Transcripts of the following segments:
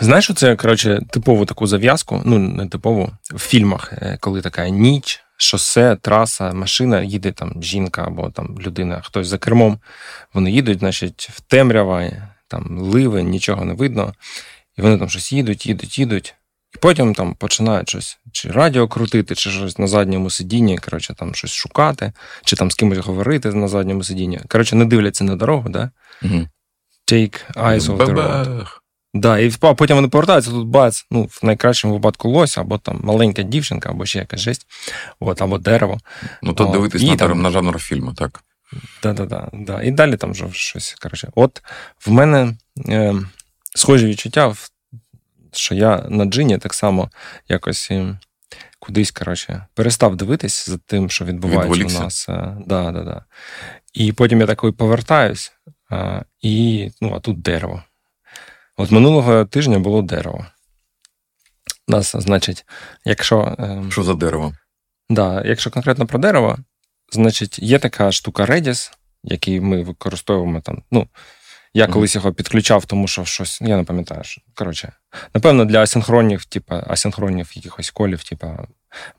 Знаєш, це коротше типову таку зав'язку, ну не типову в фільмах, е, коли така ніч, шосе, траса, машина, їде там жінка або там людина, хтось за кермом. Вони їдуть, значить, в темрява, там ливи, нічого не видно. І вони там щось їдуть, їдуть, їдуть. І потім там починають щось чи радіо крутити, чи щось на задньому сидінні, коротше, там щось шукати, чи там з кимось говорити на задньому сидінні. Коротше, не дивляться на дорогу, да? Угу. Take eyes off the road. Да, і потім вони повертаються, тут бац, ну, в найкращому випадку лось, або там маленька дівчинка, або ще якась жесть, от, або дерево. Ну, то дивитись на, там... на жанр фільму, так. Да, да, да. І далі там вже щось. коротше. От в мене е, схожі відчуття, що я на джині так само якось е, кудись коротше, перестав дивитись за тим, що відбувається Відволікся. у нас. Да, да, да. І потім я такий повертаюсь, е, і ну, а тут дерево. От минулого тижня було дерево. У нас, значить, якщо. Ем, що за дерево? Да, Якщо конкретно про дерево, значить, є така штука Redis, який ми використовуємо там. ну, я колись його підключав, тому що щось, я не пам'ятаю. що, Коротше, напевно, для асинхронів, типу, асинхронів якихось колів, типу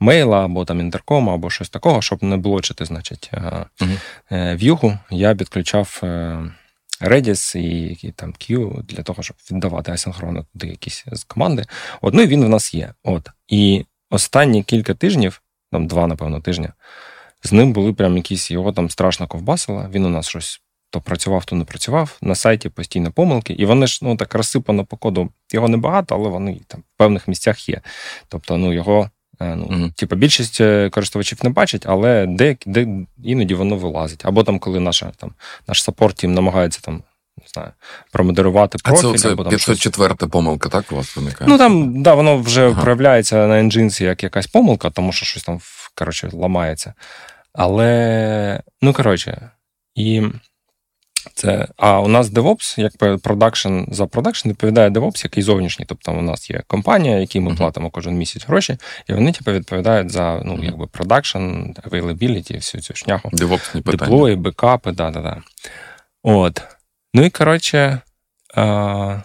мейла або там інтеркома, або щось такого, щоб не блочити, значить, uh-huh. в'югу, я підключав е, Redis і, там Q для того, щоб віддавати асинхронно туди якісь команди. От, ну і він в нас є. От. І останні кілька тижнів, там два, напевно, тижня, з ним були прям якісь його там страшно ковбасило. Він у нас щось то працював, то не працював. На сайті постійно помилки, і вони ж ну так розсипано по коду. Його небагато, але вони там в певних місцях є. Тобто, ну його. Е, ну, mm-hmm. Типу, більшість е, користувачів не бачать, але де, де іноді воно вилазить. Або там, коли наша там наш support team намагається там не знаю, промодерувати профіль. А це, або, там, 504 щось... помилка, так у вас виникає? Ну там да, воно вже ага. проявляється на nginx і як якась помилка, тому що щось там коротше, ламається. Але, ну коротше, і це, А у нас DevOps, як production за production, відповідає DevOps, який зовнішній. Тобто у нас є компанія, якій ми платимо кожен місяць гроші, і вони типу, відповідають за ну, якби продакшн, availability, всю цю шняху. DevOps Деплої, бекапи, да, да, да. От. Ну і коротше. А...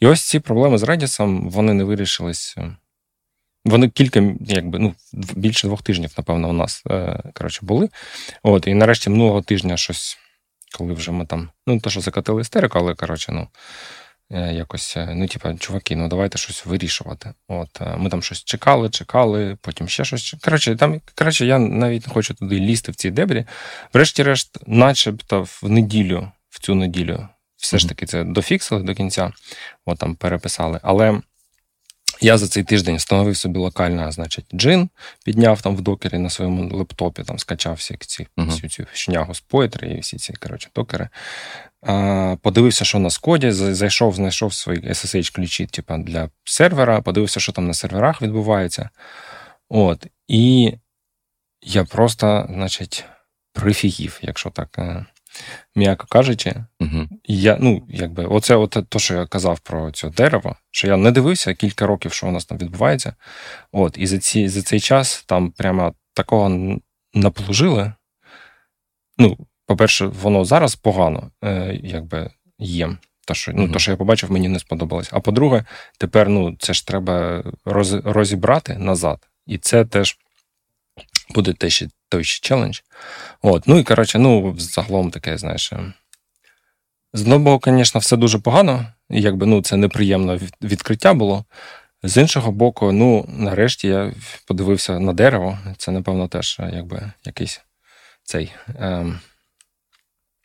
І ось ці проблеми з Redis, вони не вирішились. Е, вони кілька, якби, ну, більше двох тижнів, напевно, у нас е, коротше, були. От, І нарешті минулого тижня щось коли вже ми там, ну, то, що закатили істерику, але, коротше, ну, е, якось, е, ну, типа, чуваки, ну давайте щось вирішувати. От, е, Ми там щось чекали, чекали, потім ще щось. Коротше, там, коротше, я навіть не хочу туди лізти в ці дебрі. Врешті-решт, начебто, в неділю, в цю неділю, все ж таки це дофіксили до кінця, от там переписали. Але я за цей тиждень встановив собі локально, значить, джин, підняв там в докері на своєму лептопі, там скачав всі ці, uh-huh. всю цю шнягу з поетри і всі ці коротше, докери. А, Подивився, що на скоді, зайшов, знайшов свої SSH-ключі типу, для сервера, подивився, що там на серверах відбувається. От. І я просто, значить, прифігів, якщо так е, м'яко кажучи, угу. я, ну, якби, оце от то, що я казав про це дерево, що я не дивився кілька років, що у нас там відбувається. От, І за ці, за цей час там прямо такого наплужили. Ну, по-перше, воно зараз погано е, якби є. То, що ну, то, що я побачив, мені не сподобалось. А по-друге, тепер ну, це ж треба роз, розібрати назад. І це теж буде те ще той ще челендж. От, Ну і коротше, ну, загалом таке, знаєш. Ем, з одного боку, звісно, все дуже погано, і якби ну, це неприємне відкриття було. З іншого боку, ну, нарешті я подивився на дерево. Це, напевно, теж е, якби якийсь цей ем,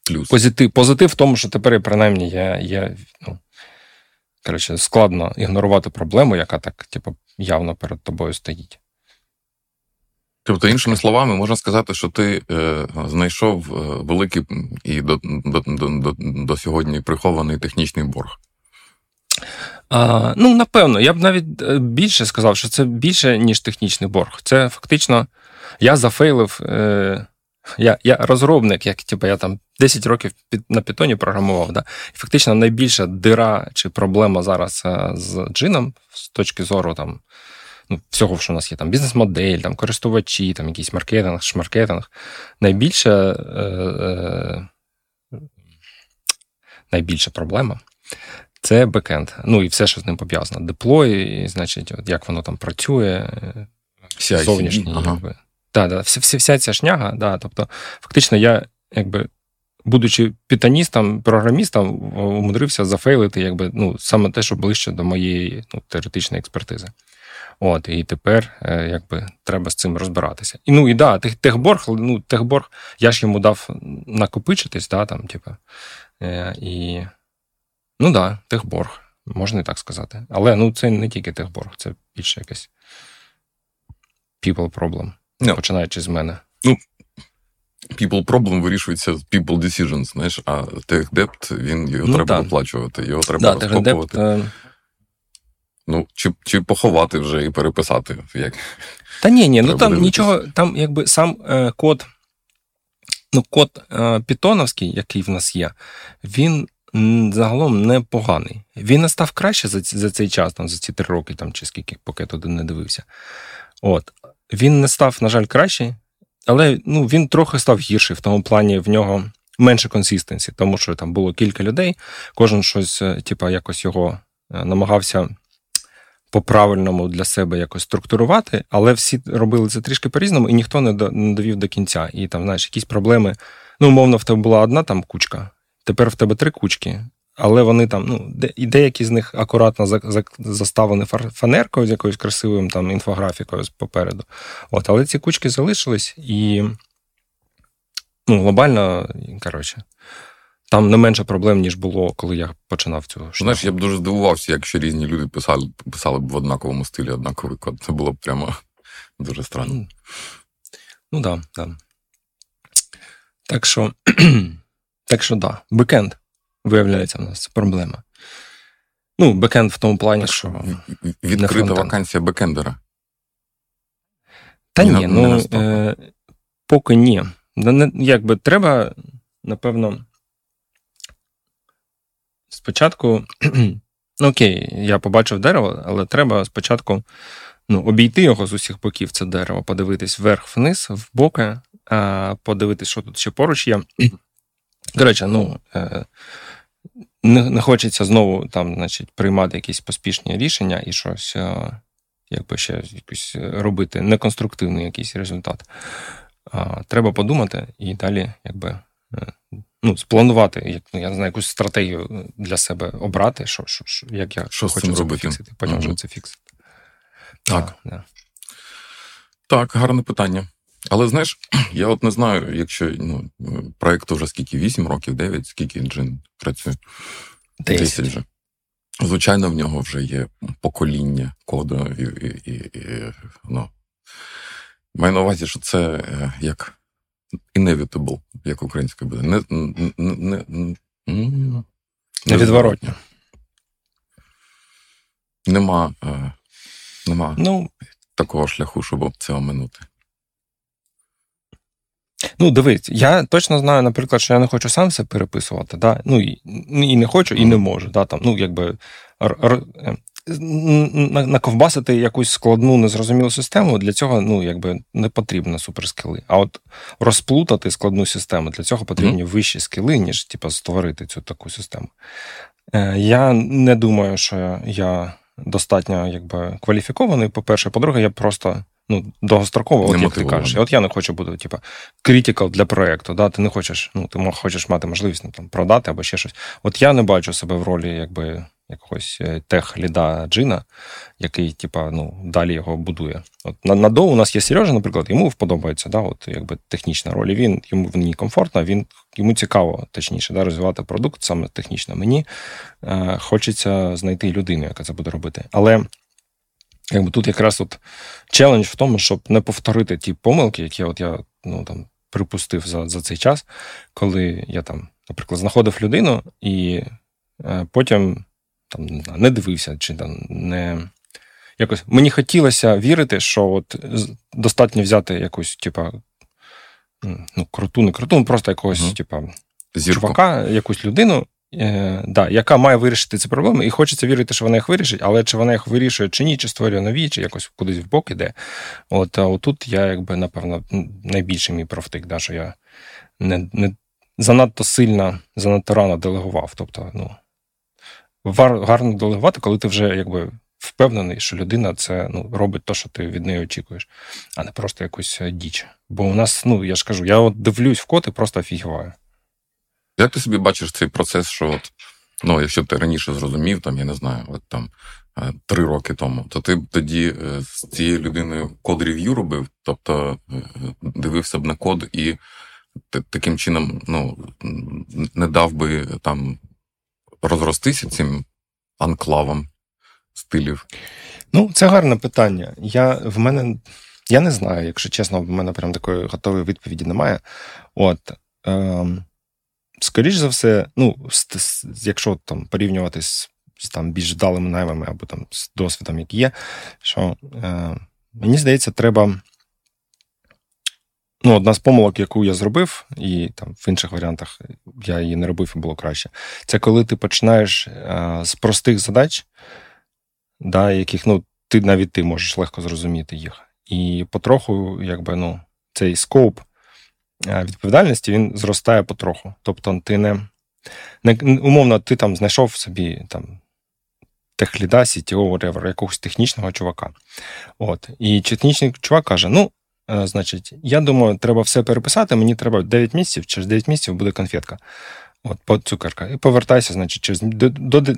Плюс. позитив позитив в тому, що тепер, принаймні, є, є ну, коротше, складно ігнорувати проблему, яка так, типу, явно перед тобою стоїть. Тобто, іншими словами, можна сказати, що ти е, знайшов е, великий і до, до, до, до сьогодні прихований технічний борг. А, Ну, напевно, я б навіть е, більше сказав, що це більше, ніж технічний борг. Це фактично я зафейлив. Е, я я розробник, як типу, я там 10 років під, на питоні програмував. Да? І фактично найбільша дира чи проблема зараз е, з джином з точки зору там ну, всього, що у нас є, там бізнес-модель, там користувачі, там якийсь маркетинг, шмаркетинг. Найбільша е, е, найбільша проблема Це бекенд. Ну і все, що з ним пов'язано. Деплой, значить, от як воно там працює, CI, зовнішній. ага. Якби. Да, да, вся, вся, вся ця шняга, да, тобто, фактично, я, якби, будучи пайтоністом, програмістом, умудрився зафейлити, якби, ну, саме те, що ближче до моєї ну, теоретичної експертизи. От, і тепер е, якби треба з цим розбиратися. І ну і да, тех, техборг, ну, техборг, я ж йому дав накопичитись, да, там, типу, е, і ну да, техборг, можна і так сказати. Але ну, це не тільки техборг, це більше якесь people problem, No. починаючи з мене. Ну, People problem вирішується з people decisions, знаєш, а техдепт, він його Ну, треба так. виплачувати, його треба Да, розкопувати. техдепт, Ну, чи, чи поховати вже і переписати. Як... Та ні, ні, ну там дивитися. нічого, там якби сам е, код, ну, код е, пітоновський, який в нас є, він загалом непоганий. Він не став краще за, ці- за цей час, там, за ці три роки, там, чи скільки, поки я туди не дивився. От. Він не став, на жаль, кращий, але ну, він трохи став гірший, в тому плані в нього менше консистенсі, тому що там було кілька людей, кожен щось, е, типа, якось його е, намагався по-правильному для себе якось структурувати, але всі робили це трішки по-різному, і ніхто не, довів до кінця. І там, знаєш, якісь проблеми. Ну, умовно, в тебе була одна там кучка, тепер в тебе три кучки, але вони там, ну, і деякі з них акуратно за, за, заставлені фанеркою з якоюсь красивим там інфографікою попереду. От, але ці кучки залишились, і ну, глобально, коротше, там не менше проблем, ніж було, коли я починав цю штуку. Знаєш, я б дуже здивувався, якщо різні люди писали, писали б в однаковому стилі однаковий код. Це було б прямо дуже странно. Ну, ну да, да. Так що, так що да, бекенд, виявляється, в нас проблема. Ну, бекенд в тому плані, Так що. Відкрита вакансія бекендера. Та ні, на ну е, поки ні. Якби треба, напевно, спочатку. Ну, окей, я побачив дерево, але треба спочатку ну, обійти його з усіх боків, це дерево, подивитись вверх-вниз, в боки, подивитись, що тут ще поруч є. Коротше, ну. Е, не, хочеться знову там, значить, приймати якісь поспішні рішення і щось, е, якби ще якось робити неконструктивний якийсь результат. Треба подумати і далі, якби. Ну, спланувати, як ну, я не знаю, якусь стратегію для себе обрати, що, що, що як я Що хочу це пофіксити, потім вже це фіксити. Так. А, да. Так, гарне питання. Але знаєш, я от не знаю, якщо ну, проєкту вже скільки, 8 років, 9, скільки Джин працює. Десять. вже. Звичайно, в нього вже є покоління коду і, і, і, і ну. Маю на увазі, що це е, як inevitable, як українською буде. Не, не, не, не, м, Нема, е, нема Ну, такого шляху, щоб це оминути. Ну, дивись, я точно знаю, наприклад, що я не хочу сам все переписувати, да? ну і, і не хочу, і не можу. Да? Там, ну, якби, р- р- е, на- наковбасити якусь складну, незрозумілу систему, для цього ну, якби, не потрібно суперскіли. А от розплутати складну систему, для цього потрібні вищі скіли, ніж типу, створити цю таку систему. Е, Я не думаю, що я достатньо якби, кваліфікований, по-перше. По-друге, я просто ну, довгостроково, от як ти кажеш. От я не хочу бути, типу, критикал для проєкту. Да? Ти не хочеш, ну, ти хочеш мати можливість ну, там, продати або ще щось. От я не бачу себе в ролі якби, якогось е, тех-ліда джина, який, типа, ну, далі його будує. От на, на до у нас є Сережа, наприклад, йому вподобається, да, от, якби, технічна роль. Він, йому в ній комфортно, він, йому цікаво, точніше, да, розвивати продукт саме технічно. Мені е, хочеться знайти людину, яка це буде робити. Але якби тут якраз от челендж в тому, щоб не повторити ті помилки, які от я ну, там, припустив за, за цей час, коли я там, наприклад, знаходив людину і е, потім там, не, знаю, не дивився, чи там не. Якось мені хотілося вірити, що от достатньо взяти якусь, типа, ну, круту, не круту, ну, просто якогось, Мгм. типа, чувака, якусь людину, е, да, яка має вирішити ці проблеми, і хочеться вірити, що вона їх вирішить, але чи вона їх вирішує чи ні, чи створює нові, чи якось кудись в бок іде. От а отут я, якби, напевно, найбільший мій профтик, да, що я не, не занадто сильно, занадто рано делегував. Тобто, ну, гарно делегувати, коли ти вже якби впевнений, що людина це ну, робить те, що ти від неї очікуєш, а не просто якусь е, діч. Бо у нас, ну я ж кажу, я от дивлюсь в код і просто офігіваю. Як ти собі бачиш цей процес, що от, ну, якщо ти раніше зрозумів, там, я не знаю, от там е, три роки тому, то ти б тоді е, з цією людиною код рев'ю робив, тобто дивився б на код і таким чином ну, не дав би там розростися цим анклавом стилів? Ну, це гарне питання. Я в мене я не знаю, якщо чесно, в мене прям такої готової відповіді немає. От. Е, Скоріш за все, ну, якщо там порівнювати з, з там більш вдалими наймами або там з досвідом, який є, що е, мені здається, треба. Ну, одна з помилок, яку я зробив, і там в інших варіантах я її не робив і було краще. Це коли ти починаєш е, з простих задач да, яких ну, ти навіть ти можеш легко зрозуміти їх. І потроху, якби, ну, цей скоп відповідальності він зростає потроху. Тобто, ти не, не умовно, ти там знайшов собі там. Техліда, CTO, whatever, якогось технічного чувака. От. І технічний чувак каже: ну, е, значить, я думаю, треба все переписати, мені треба 9 місяців, через 9 місяців буде конфетка. От, по цукерка. І повертайся, значить, через до, до, до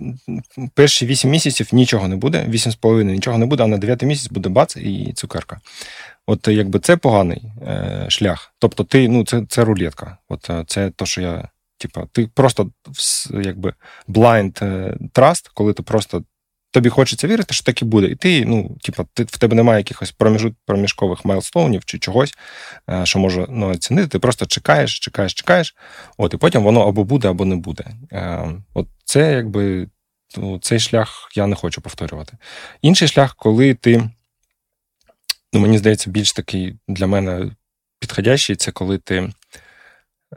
перші 8 місяців нічого не буде, 8,5 нічого не буде, а на 9 місяць буде бац і цукерка. От якби це поганий е, шлях. Тобто, ти, ну, це це рулетка. От е, це то, що я. Типа, ти просто якби blind е, trust, коли ти просто тобі хочеться вірити, що так і буде. І ти, ну, типу, ти, в тебе немає якихось проміжу, проміжкових майлстоунів чи чогось, е, що може ну, оцінити. Ти просто чекаєш, чекаєш, чекаєш. От, і потім воно або буде, або не буде. Е, от це якби ну, цей шлях я не хочу повторювати. Інший шлях, коли ти, ну, мені здається, більш такий для мене підходящий, це коли ти.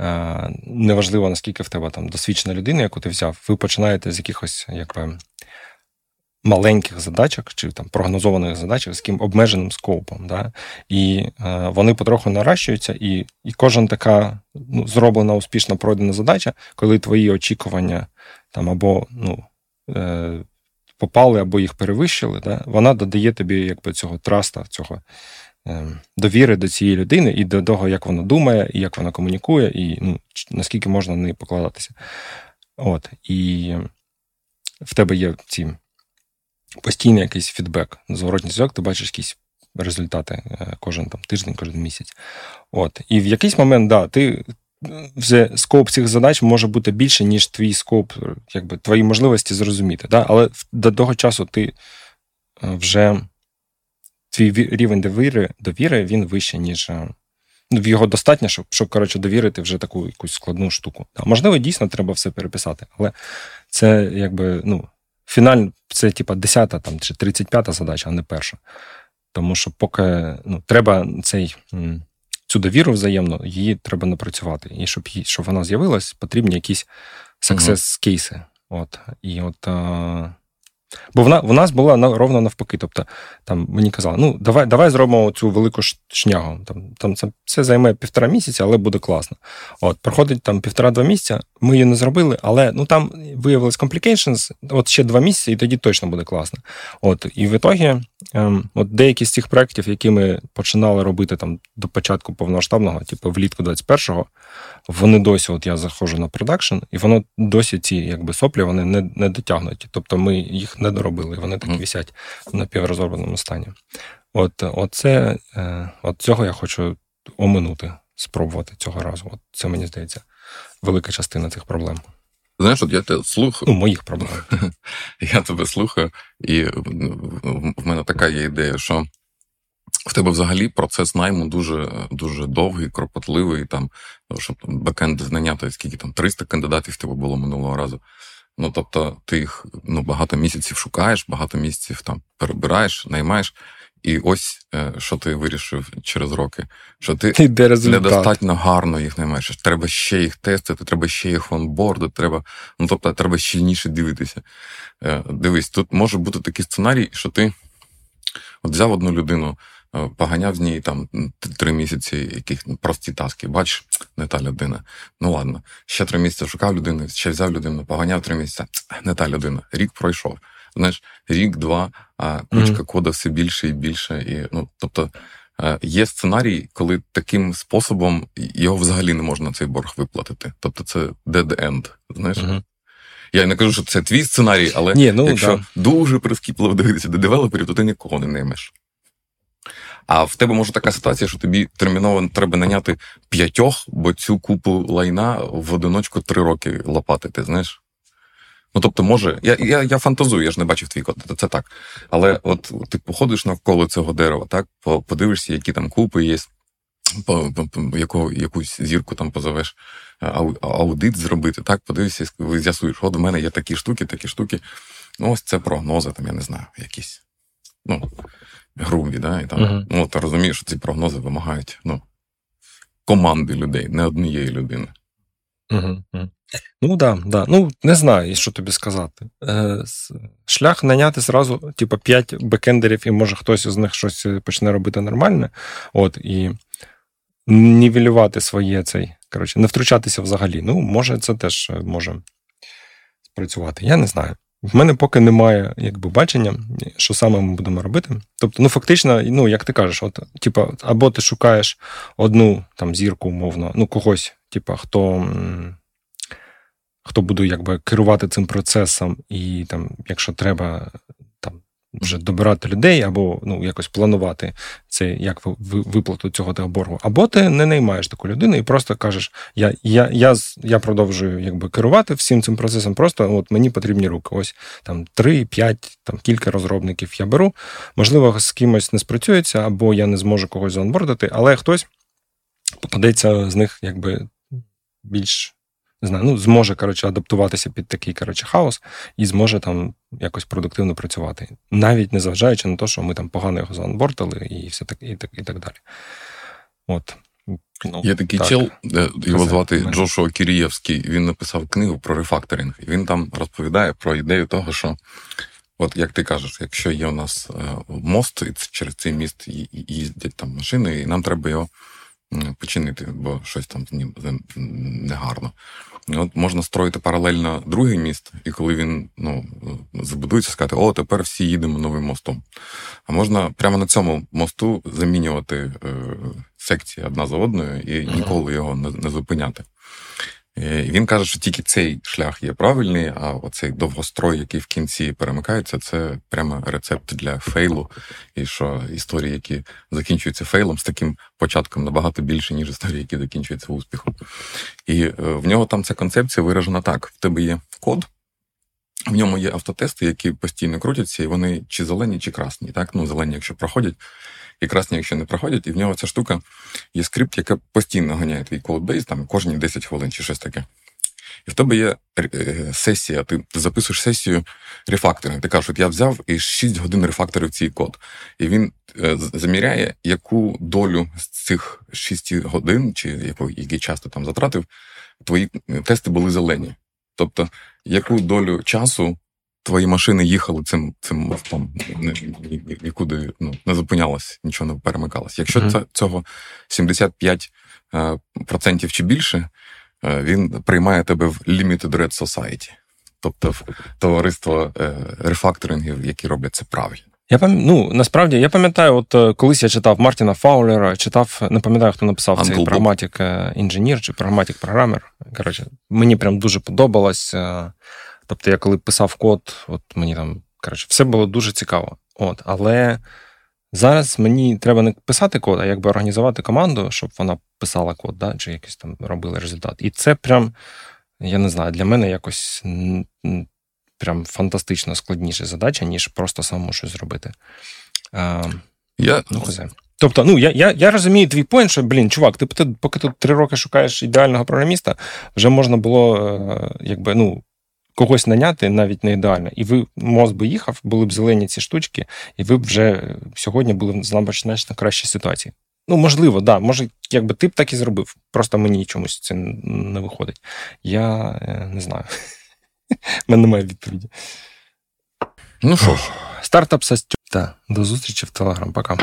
Е, неважливо, наскільки в тебе там досвідчена людина, яку ти взяв, ви починаєте з якихось якби, маленьких задачок чи там прогнозованих задачок з таким обмеженим скопом. Да? І е, вони потроху наращуються, і і кожен така ну, зроблена успішно пройдена задача, коли твої очікування там або ну, е, попали, або їх перевищили, да? вона додає тобі якби цього траста, цього. Е, довіри до цієї людини і до того, як вона думає, і як вона комунікує, і ну, наскільки можна на неї покладатися. От. І в тебе є ці постійний якийсь фідбек, зворотній зв'язок, ти бачиш якісь результати е, кожен там тиждень, кожен місяць. От. І в якийсь момент, да, ти вже скоп цих задач може бути більше, ніж твій скоп, якби твої можливості зрозуміти. Да? Але до того часу ти е, вже твій рівень довіри, довіри він вищий, ніж. Е, ну, його достатньо, щоб щоб коротше, довірити вже таку якусь складну штуку. Да, Можливо, дійсно треба все переписати, але це якби ну, Фінально це типа 10 там, чи 35 задача, а не перша. Тому що поки ну, треба цей, цю довіру взаємно, її треба напрацювати. І щоб її, щоб вона з'явилась, потрібні якісь success-кейси. От. І от Бо вона в нас була ровно навпаки. Тобто там мені казали, ну давай давай зробимо цю велику шнягу. Там там це все займе півтора місяця, але буде класно. От, проходить там півтора-два місяця, ми її не зробили, але ну там виявилось complications, от ще два місяці, і тоді точно буде класно. От, І в ітогі, ем, от деякі з цих проєктів, які ми починали робити там до початку повномасштабного, типу влітку 21-го, вони досі, от я заходжу на продакшн, і воно досі ці якби соплі вони не не дотягнуті. Тобто ми їх не доробили, вони так висять в напіврозробленому стані. От оце, е, от цього я хочу оминути, спробувати цього разу. От Це мені здається велика частина цих проблем. Знаєш, от я тебе слухаю. Ну, моїх проблем. Я тебе слухаю, і в мене така є ідея, що в тебе взагалі процес найму дуже дуже довгий, кропотливий. Там, щоб бекенд знання, то скільки там 300 кандидатів в тебе було минулого разу. Ну тобто, ти їх ну, багато місяців шукаєш, багато місяців там перебираєш, наймаєш. І ось е, що ти вирішив через роки, що ти недостатньо гарно їх наймаєш. Треба ще їх тестити, треба ще їх онбордити, треба, ну тобто, треба щільніше дивитися. Е, дивись, тут може бути такий сценарій, що ти от взяв одну людину, поганяв з ній там три місяці яких прості таски. Бач, не та людина. Ну ладно, ще три місяці шукав людину, ще взяв людину, поганяв три місяці. Не та людина. Рік пройшов. Знаєш, рік-два, а кучка mm-hmm. кода все більше і більше. І, ну, Тобто е, є сценарій, коли таким способом його взагалі не можна цей борг виплатити. Тобто це dead end, знаєш? Mm-hmm. Я не кажу, що це твій сценарій, але Ні, ну, якщо да. дуже прискіпливо дивитися до девелоперів, то ти нікого не наймеш. А в тебе може така ситуація, що тобі терміново треба наняти п'ятьох, бо цю купу лайна в одиночку три роки лопатити, знаєш? Ну, тобто, може, я я, я фантазую, я ж не бачив твій код, це так. Але от ти походиш навколо цього дерева, так, подивишся, які там купи є, по, по, по яку, якусь зірку там позовеш, аудит зробити, так, подивишся, з'ясуєш, от в мене є такі штуки, такі штуки. Ну, ось це прогнози, там, я не знаю, якісь. Ну, грубі, да, і там, uh-huh. ну, ти розумієш, що ці прогнози вимагають ну, команди людей, не однієї людини. Угу, Ну да, да. Ну не знаю, що тобі сказати. Е, Шлях наняти зразу, типу, 5 бекендерів, і може хтось з них щось почне робити нормальне. От, і нівелювати своє цей. Коротше, не втручатися взагалі. Ну, може, це теж може спрацювати. Я не знаю. В мене поки немає якби бачення, що саме ми будемо робити. Тобто, ну фактично, ну як ти кажеш, от, типа, або ти шукаєш одну там зірку, умовно, ну когось, типа, хто хто буде якби керувати цим процесом, і там, якщо треба, вже добирати людей або ну, якось планувати це як виплату цього того боргу. Або ти не наймаєш таку людину і просто кажеш: я я, я, я продовжую якби керувати всім цим процесом, просто от мені потрібні руки. Ось там три, п'ять, там кілька розробників я беру. Можливо, з кимось не спрацюється, або я не зможу когось заонбордити, але хтось попадеться з них якби більш не знаю, ну, зможе коротше, адаптуватися під такий коротше, хаос і зможе там якось продуктивно працювати, навіть не зважаючи на те, що ми там погано його заонбортили і все так, і так, і так далі. От. Ну, Є такий так. чел, е, його звати Джошуа Кірієвський. Він написав книгу про рефакторинг. І він там розповідає про ідею того, що, от як ти кажеш, якщо є у нас е, мост, і через цей міст їздять там машини, і нам треба його починити, бо щось там з ним негарно. От Можна строїти паралельно другий міст, і коли він ну, забудується, сказати, о, тепер всі їдемо новим мостом. А можна прямо на цьому мосту замінювати е, секції одна за одною і ніколи його не, не зупиняти. Е, він каже, що тільки цей шлях є правильний, а оцей довгострой, який в кінці перемикається, це прямо рецепт для фейлу. І що історії, які закінчуються фейлом, з таким початком набагато більше, ніж історії, які закінчуються успіхом. І е, в нього там ця концепція виражена так: в тебе є код. В ньому є автотести, які постійно крутяться, і вони чи зелені, чи красні. Так? Ну, зелені, якщо проходять, і красні, не проходять, і в нього ця штука є скрипт, яка постійно ганяє твій кодбейс, там кожні 10 хвилин чи щось таке. І в тебе є е, сесія, ти записуєш сесію рефакторинг. Ти кажеш, от я взяв і 6 годин рефакторив цей код. І він е, заміряє, яку долю з цих 6 годин, чи який час ти там затратив, твої тести були зелені. Тобто, яку долю часу твої машини їхали цим цим мостом, нікуди ну, не зупинялось, нічого не перемикалось. Якщо mm-hmm. це цього 75% е, чи більше, е, він приймає тебе в Limited Red Society, тобто в товариство е, рефакторингів, які роблять це правильно. Я пам... ну, насправді я пам'ятаю, от колись я читав Мартіна Фаулера, читав, не пам'ятаю, хто написав Uncle цей прагматик інженір чи прагматик програмер. Коротше, мені прям дуже подобалось. Тобто, я коли писав код, от мені там коротше, все було дуже цікаво. От, Але зараз мені треба не писати код, а якби організувати команду, щоб вона писала код, да, чи якийсь там робила результат. І це прям, я не знаю, для мене якось прям фантастично складніша задача, ніж просто самому щось зробити. А, я... ну, Тобто, ну я я, я розумію твій поінт, що, блін, чувак, ти поки тут три роки шукаєш ідеального програміста, вже можна було, е, якби, ну, когось наняти навіть не ідеально. І ви мозк би їхав, були б зелені ці штучки, і ви б вже сьогодні були в значно кращій ситуації. Ну, можливо, да. Може, якби ти б так і зробив. Просто мені чомусь це не виходить. Я е, не знаю. У мене немає відповіді. Ну що ж, стартап Састю. Так, До зустрічі в Телеграм. Пока.